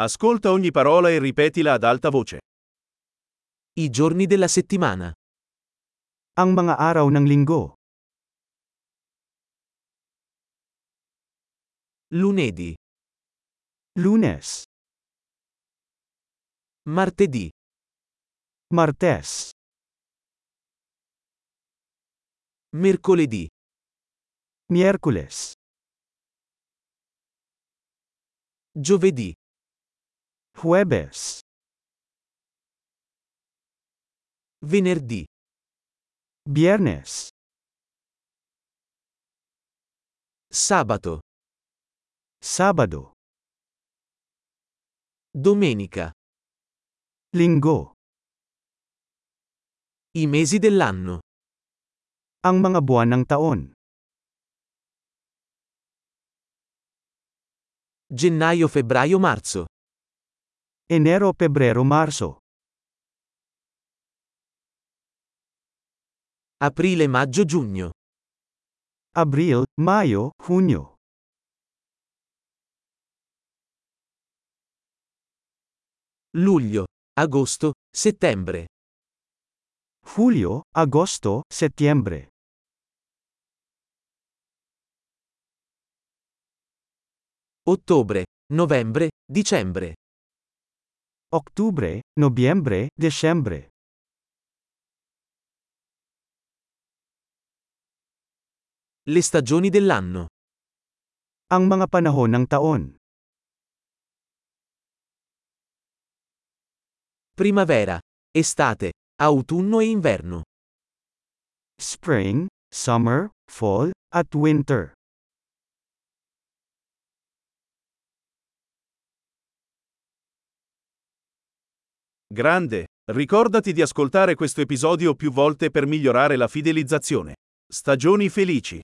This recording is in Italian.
Ascolta ogni parola e ripetila ad alta voce. I giorni della settimana. Ang mga araw ng linggo. Lunedì, Lunes, martedì, Martes, mercoledì, Miyerkules, giovedì, Huwebes, venerdì, Biyernes, sabato, Sabado, domenica. Linggo. I mesi dell'anno. Ang mga buwan ng taon. Gennaio, febbraio, marzo. Enero, Pebrero, Marso. Aprile, maggio, giugno. Abril, Mayo, Hunyo. Luglio, agosto, settembre. Hulyo, Agosto, Setyembre. Ottobre, novembre, dicembre. Oktubre, Nobyembre, Desyembre. Le stagioni dell'anno. Ang mga panahon ng taon. Primavera, estate, autunno e inverno. Spring, Summer, Fall, at Winter. Grande! Ricordati di ascoltare questo episodio più volte per migliorare la fidelizzazione. Stagioni felici!